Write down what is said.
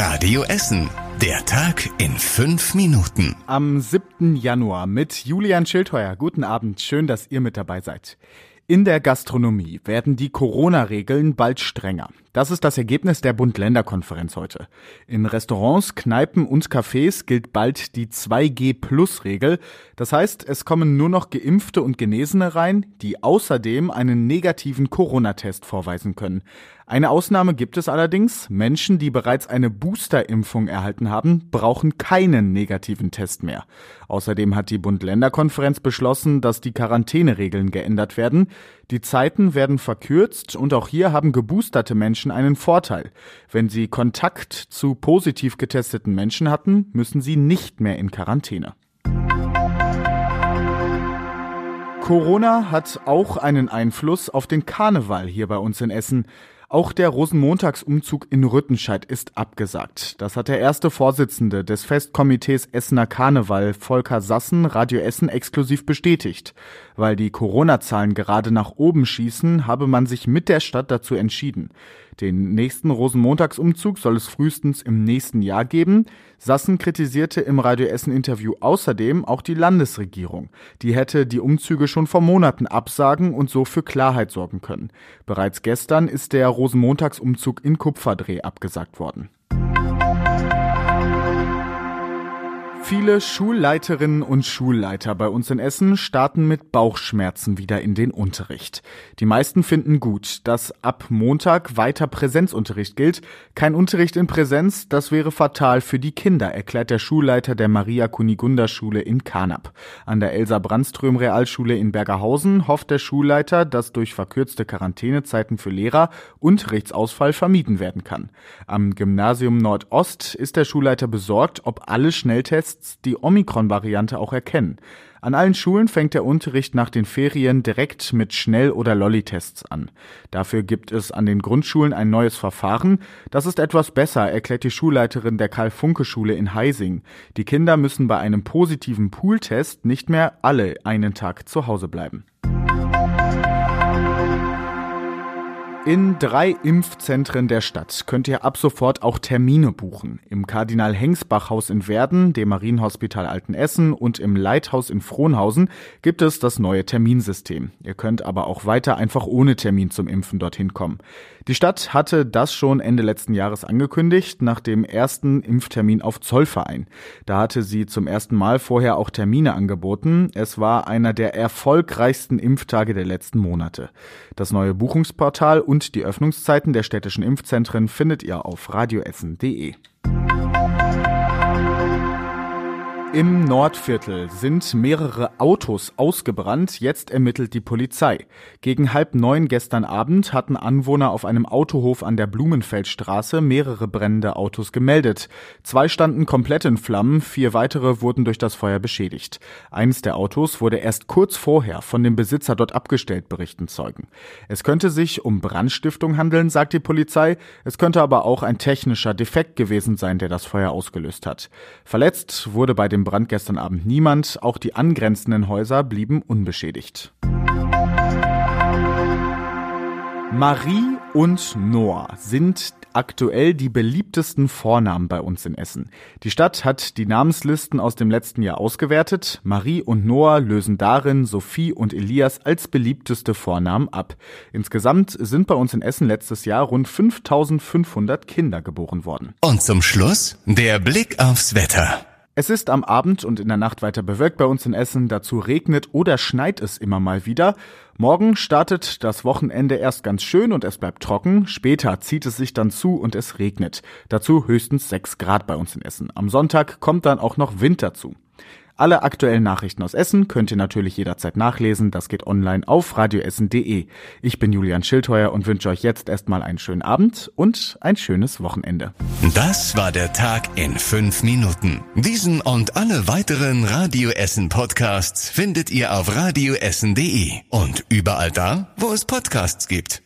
Radio Essen. Der Tag in fünf Minuten. Am 7. Januar mit Julian Schildheuer. Guten Abend, schön, dass ihr mit dabei seid. In der Gastronomie werden die Corona-Regeln bald strenger. Das ist das Ergebnis der Bund-Länder-Konferenz heute. In Restaurants, Kneipen und Cafés gilt bald die 2G-Plus-Regel. Das heißt, es kommen nur noch Geimpfte und Genesene rein, die außerdem einen negativen Corona-Test vorweisen können. Eine Ausnahme gibt es allerdings. Menschen, die bereits eine Booster-Impfung erhalten haben, brauchen keinen negativen Test mehr. Außerdem hat die Bund-Länder-Konferenz beschlossen, dass die Quarantäneregeln geändert werden. Die Zeiten werden verkürzt und auch hier haben geboosterte Menschen einen Vorteil. Wenn sie Kontakt zu positiv getesteten Menschen hatten, müssen sie nicht mehr in Quarantäne. Corona hat auch einen Einfluss auf den Karneval hier bei uns in Essen. Auch der Rosenmontagsumzug in Rüttenscheid ist abgesagt. Das hat der erste Vorsitzende des Festkomitees Essener Karneval, Volker Sassen, Radio Essen exklusiv bestätigt. Weil die Corona-Zahlen gerade nach oben schießen, habe man sich mit der Stadt dazu entschieden. Den nächsten Rosenmontagsumzug soll es frühestens im nächsten Jahr geben. Sassen kritisierte im Radio Essen Interview außerdem auch die Landesregierung. Die hätte die Umzüge schon vor Monaten absagen und so für Klarheit sorgen können. Bereits gestern ist der Rosenmontagsumzug in Kupferdreh abgesagt worden. Viele Schulleiterinnen und Schulleiter bei uns in Essen starten mit Bauchschmerzen wieder in den Unterricht. Die meisten finden gut, dass ab Montag weiter Präsenzunterricht gilt. Kein Unterricht in Präsenz, das wäre fatal für die Kinder, erklärt der Schulleiter der Maria Kunigunda Schule in Karnap. An der Elsa Brandström Realschule in Bergerhausen hofft der Schulleiter, dass durch verkürzte Quarantänezeiten für Lehrer Unterrichtsausfall vermieden werden kann. Am Gymnasium Nordost ist der Schulleiter besorgt, ob alle Schnelltests Tests die Omikron-Variante auch erkennen. An allen Schulen fängt der Unterricht nach den Ferien direkt mit Schnell- oder Lolli-Tests an. Dafür gibt es an den Grundschulen ein neues Verfahren. Das ist etwas besser, erklärt die Schulleiterin der Karl-Funke-Schule in Heising. Die Kinder müssen bei einem positiven Pooltest nicht mehr alle einen Tag zu Hause bleiben. In drei Impfzentren der Stadt könnt ihr ab sofort auch Termine buchen. Im Kardinal Hengsbach Haus in Werden, dem Marienhospital Altenessen und im Leithaus in Frohnhausen gibt es das neue Terminsystem. Ihr könnt aber auch weiter einfach ohne Termin zum Impfen dorthin kommen. Die Stadt hatte das schon Ende letzten Jahres angekündigt, nach dem ersten Impftermin auf Zollverein. Da hatte sie zum ersten Mal vorher auch Termine angeboten. Es war einer der erfolgreichsten Impftage der letzten Monate. Das neue Buchungsportal und und die Öffnungszeiten der städtischen Impfzentren findet ihr auf radioessen.de. Im Nordviertel sind mehrere Autos ausgebrannt. Jetzt ermittelt die Polizei. Gegen halb neun gestern Abend hatten Anwohner auf einem Autohof an der Blumenfeldstraße mehrere brennende Autos gemeldet. Zwei standen komplett in Flammen, vier weitere wurden durch das Feuer beschädigt. Eines der Autos wurde erst kurz vorher von dem Besitzer dort abgestellt, berichten Zeugen. Es könnte sich um Brandstiftung handeln, sagt die Polizei. Es könnte aber auch ein technischer Defekt gewesen sein, der das Feuer ausgelöst hat. Verletzt wurde bei dem Brand gestern Abend niemand, auch die angrenzenden Häuser blieben unbeschädigt. Marie und Noah sind aktuell die beliebtesten Vornamen bei uns in Essen. Die Stadt hat die Namenslisten aus dem letzten Jahr ausgewertet. Marie und Noah lösen darin Sophie und Elias als beliebteste Vornamen ab. Insgesamt sind bei uns in Essen letztes Jahr rund 5500 Kinder geboren worden. Und zum Schluss der Blick aufs Wetter. Es ist am Abend und in der Nacht weiter bewölkt bei uns in Essen. Dazu regnet oder schneit es immer mal wieder. Morgen startet das Wochenende erst ganz schön und es bleibt trocken. Später zieht es sich dann zu und es regnet. Dazu höchstens 6 Grad bei uns in Essen. Am Sonntag kommt dann auch noch Wind dazu. Alle aktuellen Nachrichten aus Essen könnt ihr natürlich jederzeit nachlesen. Das geht online auf radioessen.de. Ich bin Julian Schildheuer und wünsche euch jetzt erstmal einen schönen Abend und ein schönes Wochenende. Das war der Tag in fünf Minuten. Diesen und alle weiteren Radio Essen Podcasts findet ihr auf radioessen.de und überall da, wo es Podcasts gibt.